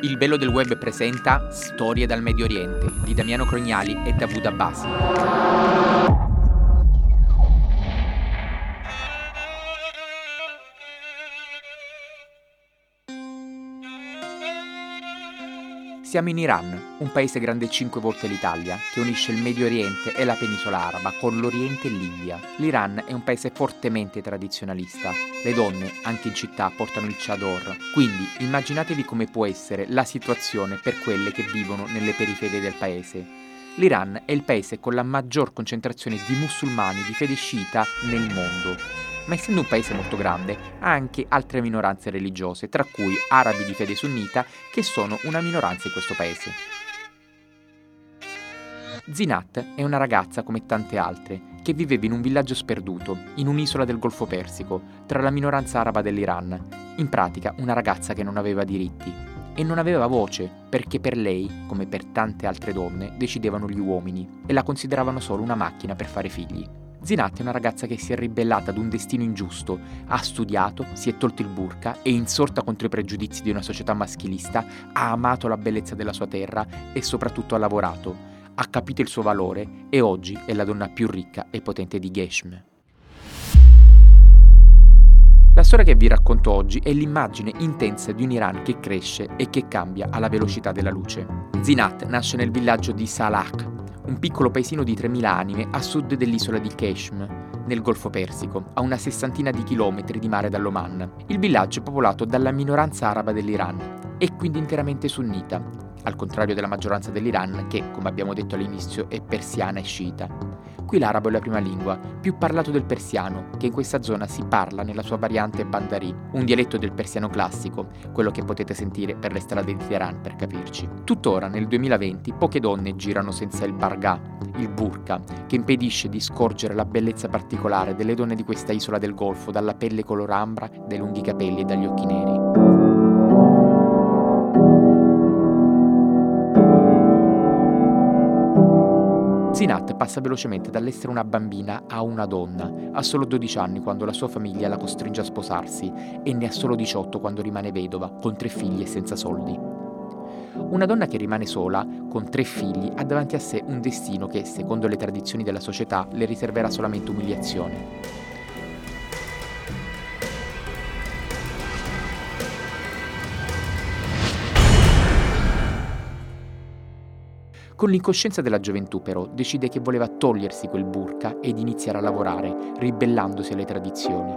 Il bello del web presenta Storie dal Medio Oriente di Damiano Crognali e Davud Abbasi. Siamo in Iran, un paese grande cinque volte l'Italia, che unisce il Medio Oriente e la penisola araba con l'Oriente e l'India. L'Iran è un paese fortemente tradizionalista. Le donne, anche in città, portano il chador. Quindi immaginatevi come può essere la situazione per quelle che vivono nelle periferie del paese. L'Iran è il paese con la maggior concentrazione di musulmani di fede sciita nel mondo ma essendo un paese molto grande ha anche altre minoranze religiose, tra cui arabi di fede sunnita, che sono una minoranza in questo paese. Zinat è una ragazza come tante altre, che viveva in un villaggio sperduto, in un'isola del Golfo Persico, tra la minoranza araba dell'Iran. In pratica una ragazza che non aveva diritti. E non aveva voce, perché per lei, come per tante altre donne, decidevano gli uomini e la consideravano solo una macchina per fare figli. Zinat è una ragazza che si è ribellata ad un destino ingiusto, ha studiato, si è tolto il burka e insorta contro i pregiudizi di una società maschilista, ha amato la bellezza della sua terra e soprattutto ha lavorato, ha capito il suo valore e oggi è la donna più ricca e potente di Geshm. La storia che vi racconto oggi è l'immagine intensa di un Iran che cresce e che cambia alla velocità della luce. Zinat nasce nel villaggio di Salak, un piccolo paesino di 3.000 anime a sud dell'isola di Keshm, nel Golfo Persico, a una sessantina di chilometri di mare dall'Oman. Il villaggio è popolato dalla minoranza araba dell'Iran e quindi interamente sunnita, al contrario della maggioranza dell'Iran che, come abbiamo detto all'inizio, è persiana e sciita. Qui l'arabo è la prima lingua, più parlato del persiano, che in questa zona si parla nella sua variante bandari, un dialetto del persiano classico, quello che potete sentire per le strade di Teheran per capirci. Tuttora, nel 2020, poche donne girano senza il bargà, il burqa, che impedisce di scorgere la bellezza particolare delle donne di questa isola del Golfo dalla pelle color ambra, dai lunghi capelli e dagli occhi neri. Zinat passa velocemente dall'essere una bambina a una donna. Ha solo 12 anni quando la sua famiglia la costringe a sposarsi e ne ha solo 18 quando rimane vedova, con tre figli e senza soldi. Una donna che rimane sola, con tre figli, ha davanti a sé un destino che, secondo le tradizioni della società, le riserverà solamente umiliazione. Con l'incoscienza della gioventù, però, decide che voleva togliersi quel burka ed iniziare a lavorare, ribellandosi alle tradizioni.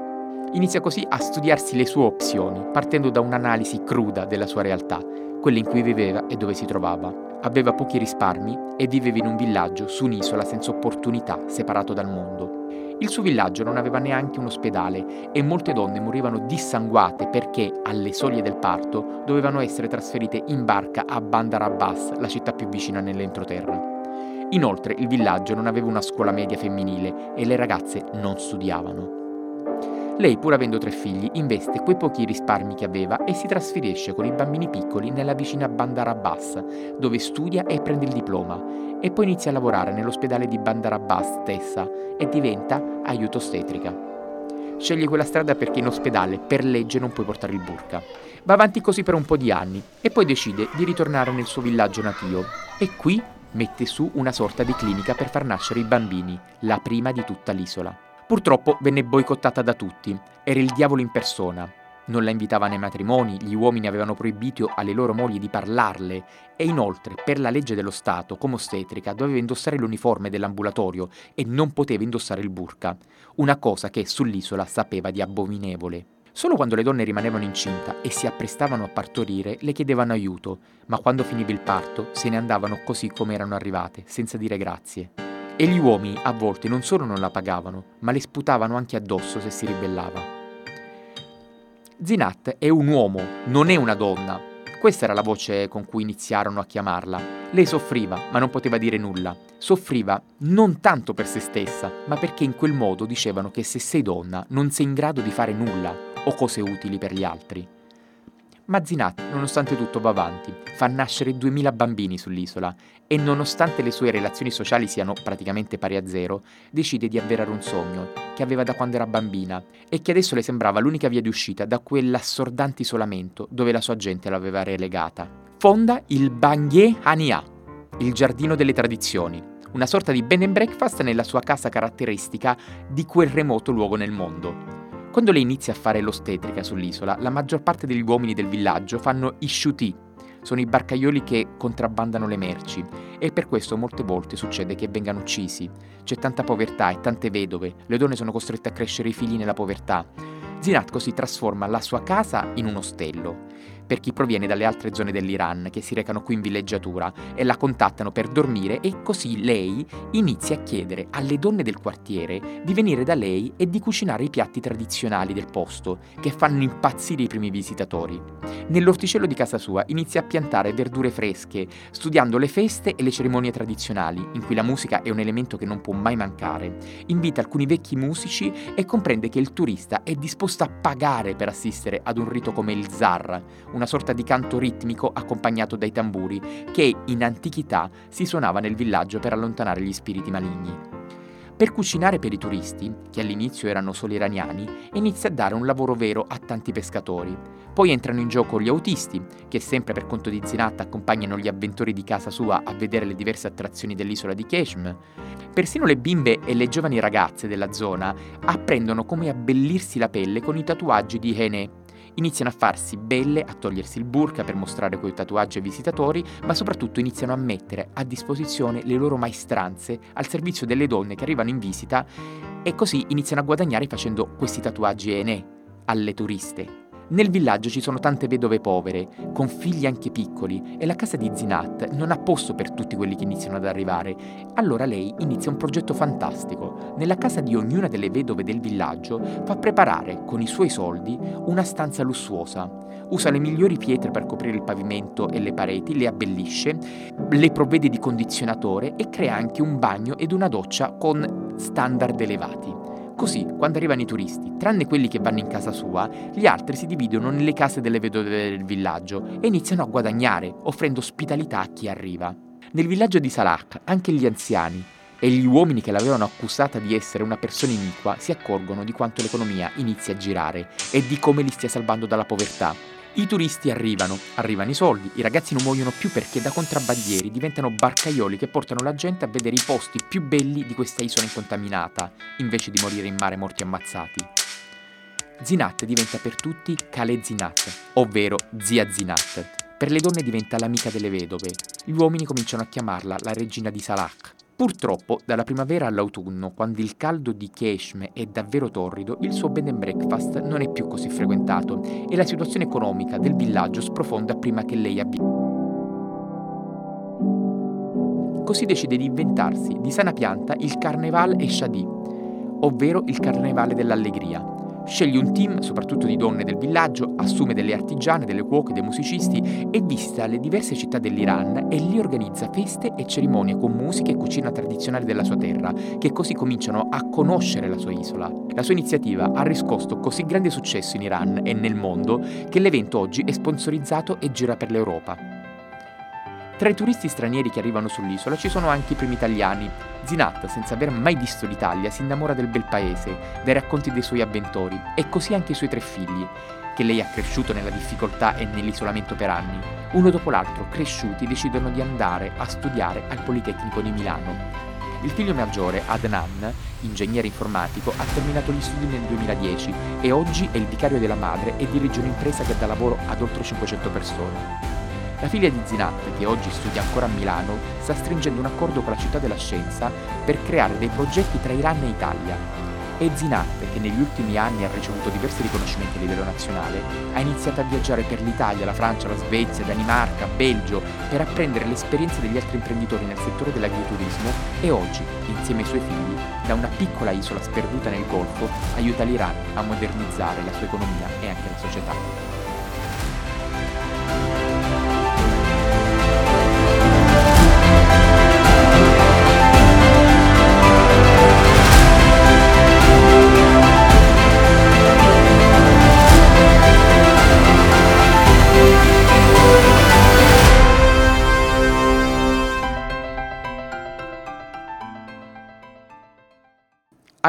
Inizia così a studiarsi le sue opzioni, partendo da un'analisi cruda della sua realtà, quella in cui viveva e dove si trovava. Aveva pochi risparmi e viveva in un villaggio su un'isola senza opportunità, separato dal mondo. Il suo villaggio non aveva neanche un ospedale e molte donne morivano dissanguate perché, alle soglie del parto, dovevano essere trasferite in barca a Bandar Abbas, la città più vicina nell'entroterra. Inoltre il villaggio non aveva una scuola media femminile e le ragazze non studiavano. Lei, pur avendo tre figli, investe quei pochi risparmi che aveva e si trasferisce con i bambini piccoli nella vicina Bandar Abbas, dove studia e prende il diploma, e poi inizia a lavorare nell'ospedale di Bandar Abbas stessa e diventa aiuto ostetrica. Sceglie quella strada perché in ospedale per legge non puoi portare il burka. Va avanti così per un po' di anni e poi decide di ritornare nel suo villaggio natio e qui mette su una sorta di clinica per far nascere i bambini, la prima di tutta l'isola. Purtroppo venne boicottata da tutti, era il diavolo in persona. Non la invitava nei matrimoni, gli uomini avevano proibito alle loro mogli di parlarle e inoltre, per la legge dello Stato, come ostetrica, doveva indossare l'uniforme dell'ambulatorio e non poteva indossare il burka, una cosa che sull'isola sapeva di abominevole. Solo quando le donne rimanevano incinta e si apprestavano a partorire le chiedevano aiuto, ma quando finiva il parto se ne andavano così come erano arrivate, senza dire grazie. E gli uomini a volte non solo non la pagavano, ma le sputavano anche addosso se si ribellava. Zinat è un uomo, non è una donna. Questa era la voce con cui iniziarono a chiamarla. Lei soffriva, ma non poteva dire nulla. Soffriva non tanto per se stessa, ma perché in quel modo dicevano che se sei donna non sei in grado di fare nulla o cose utili per gli altri. Ma Zinat, nonostante tutto, va avanti, fa nascere 2000 bambini sull'isola e nonostante le sue relazioni sociali siano praticamente pari a zero, decide di avverare un sogno che aveva da quando era bambina e che adesso le sembrava l'unica via di uscita da quell'assordante isolamento dove la sua gente l'aveva relegata. fonda il Bangier Hania, il giardino delle tradizioni, una sorta di bed and breakfast nella sua casa caratteristica di quel remoto luogo nel mondo. Quando lei inizia a fare l'ostetrica sull'isola, la maggior parte degli uomini del villaggio fanno i sciuti, sono i barcaioli che contrabbandano le merci e per questo molte volte succede che vengano uccisi. C'è tanta povertà e tante vedove, le donne sono costrette a crescere i figli nella povertà. Zinat così trasforma la sua casa in un ostello per chi proviene dalle altre zone dell'Iran che si recano qui in villeggiatura e la contattano per dormire e così lei inizia a chiedere alle donne del quartiere di venire da lei e di cucinare i piatti tradizionali del posto che fanno impazzire i primi visitatori. Nell'orticello di casa sua inizia a piantare verdure fresche, studiando le feste e le cerimonie tradizionali, in cui la musica è un elemento che non può mai mancare. Invita alcuni vecchi musici e comprende che il turista è disposto a pagare per assistere ad un rito come il zar, un una sorta di canto ritmico accompagnato dai tamburi che in antichità si suonava nel villaggio per allontanare gli spiriti maligni. Per cucinare per i turisti, che all'inizio erano solo iraniani, inizia a dare un lavoro vero a tanti pescatori. Poi entrano in gioco gli autisti, che sempre per conto di Zinat accompagnano gli avventori di casa sua a vedere le diverse attrazioni dell'isola di Keshm. Persino le bimbe e le giovani ragazze della zona apprendono come abbellirsi la pelle con i tatuaggi di Hene, iniziano a farsi belle, a togliersi il burka per mostrare quei tatuaggi ai visitatori, ma soprattutto iniziano a mettere a disposizione le loro maestranze al servizio delle donne che arrivano in visita e così iniziano a guadagnare facendo questi tatuaggi ene alle turiste. Nel villaggio ci sono tante vedove povere, con figli anche piccoli, e la casa di Zinat non ha posto per tutti quelli che iniziano ad arrivare. Allora lei inizia un progetto fantastico. Nella casa di ognuna delle vedove del villaggio fa preparare, con i suoi soldi, una stanza lussuosa. Usa le migliori pietre per coprire il pavimento e le pareti, le abbellisce, le provvede di condizionatore e crea anche un bagno ed una doccia con standard elevati. Così, quando arrivano i turisti, tranne quelli che vanno in casa sua, gli altri si dividono nelle case delle vedove del villaggio e iniziano a guadagnare, offrendo ospitalità a chi arriva. Nel villaggio di Salah, anche gli anziani e gli uomini che l'avevano accusata di essere una persona iniqua si accorgono di quanto l'economia inizia a girare e di come li stia salvando dalla povertà. I turisti arrivano, arrivano i soldi, i ragazzi non muoiono più perché da contrabbandieri diventano barcaioli che portano la gente a vedere i posti più belli di questa isola incontaminata, invece di morire in mare morti ammazzati. Zinat diventa per tutti Kale Zinat, ovvero zia Zinat. Per le donne diventa l'amica delle vedove. Gli uomini cominciano a chiamarla la regina di Salak, Purtroppo, dalla primavera all'autunno, quando il caldo di Keshme è davvero torrido, il suo bed and breakfast non è più così frequentato e la situazione economica del villaggio sprofonda prima che lei abbia. Così decide di inventarsi di sana pianta il Carneval e Shadi, ovvero il Carnevale dell'Allegria, Sceglie un team, soprattutto di donne del villaggio, assume delle artigiane, delle cuoche, dei musicisti e visita le diverse città dell'Iran e lì organizza feste e cerimonie con musica e cucina tradizionale della sua terra, che così cominciano a conoscere la sua isola. La sua iniziativa ha riscosso così grande successo in Iran e nel mondo che l'evento oggi è sponsorizzato e gira per l'Europa. Tra i turisti stranieri che arrivano sull'isola ci sono anche i primi italiani. Zinat, senza aver mai visto l'Italia, si innamora del bel paese, dai racconti dei suoi avventori, e così anche i suoi tre figli, che lei ha cresciuto nella difficoltà e nell'isolamento per anni. Uno dopo l'altro, cresciuti, decidono di andare a studiare al Politecnico di Milano. Il figlio maggiore, Adnan, ingegnere informatico, ha terminato gli studi nel 2010 e oggi è il vicario della madre e dirige un'impresa che dà lavoro ad oltre 500 persone. La figlia di Zinat, che oggi studia ancora a Milano, sta stringendo un accordo con la città della scienza per creare dei progetti tra Iran e Italia. E Zinat, che negli ultimi anni ha ricevuto diversi riconoscimenti a livello nazionale, ha iniziato a viaggiare per l'Italia, la Francia, la Svezia, Danimarca, Belgio, per apprendere le esperienze degli altri imprenditori nel settore dell'agriturismo e oggi, insieme ai suoi figli, da una piccola isola sperduta nel Golfo, aiuta l'Iran a modernizzare la sua economia e anche la società.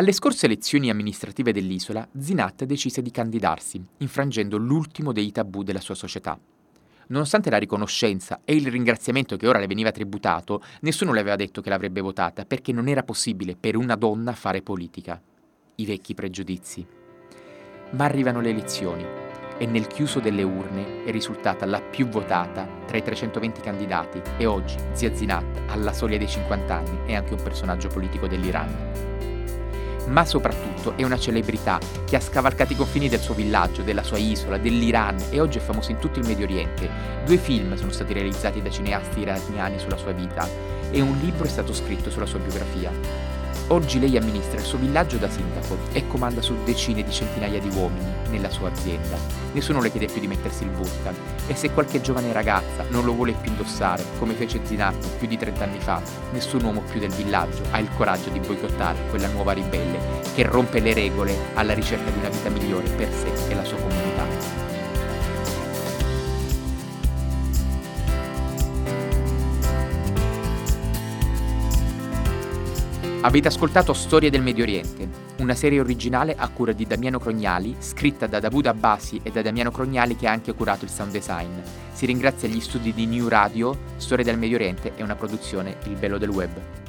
Alle scorse elezioni amministrative dell'isola, Zinat decise di candidarsi, infrangendo l'ultimo dei tabù della sua società. Nonostante la riconoscenza e il ringraziamento che ora le veniva tributato, nessuno le aveva detto che l'avrebbe votata perché non era possibile per una donna fare politica. I vecchi pregiudizi. Ma arrivano le elezioni e nel chiuso delle urne è risultata la più votata tra i 320 candidati e oggi Zia Zinat, alla soglia dei 50 anni, è anche un personaggio politico dell'Iran ma soprattutto è una celebrità che ha scavalcato i confini del suo villaggio, della sua isola, dell'Iran e oggi è famoso in tutto il Medio Oriente. Due film sono stati realizzati da cineasti iraniani sulla sua vita e un libro è stato scritto sulla sua biografia. Oggi lei amministra il suo villaggio da sindaco e comanda su decine di centinaia di uomini nella sua azienda. Nessuno le chiede più di mettersi il burka e se qualche giovane ragazza non lo vuole più indossare, come fece Zinat più di 30 anni fa, nessun uomo più del villaggio ha il coraggio di boicottare quella nuova ribelle che rompe le regole alla ricerca di una vita migliore per sé e la sua comunità. Avete ascoltato Storie del Medio Oriente, una serie originale a cura di Damiano Crognali, scritta da Davud Abbasi e da Damiano Crognali che ha anche curato il sound design. Si ringrazia gli studi di New Radio, Storie del Medio Oriente è una produzione Il Bello del Web.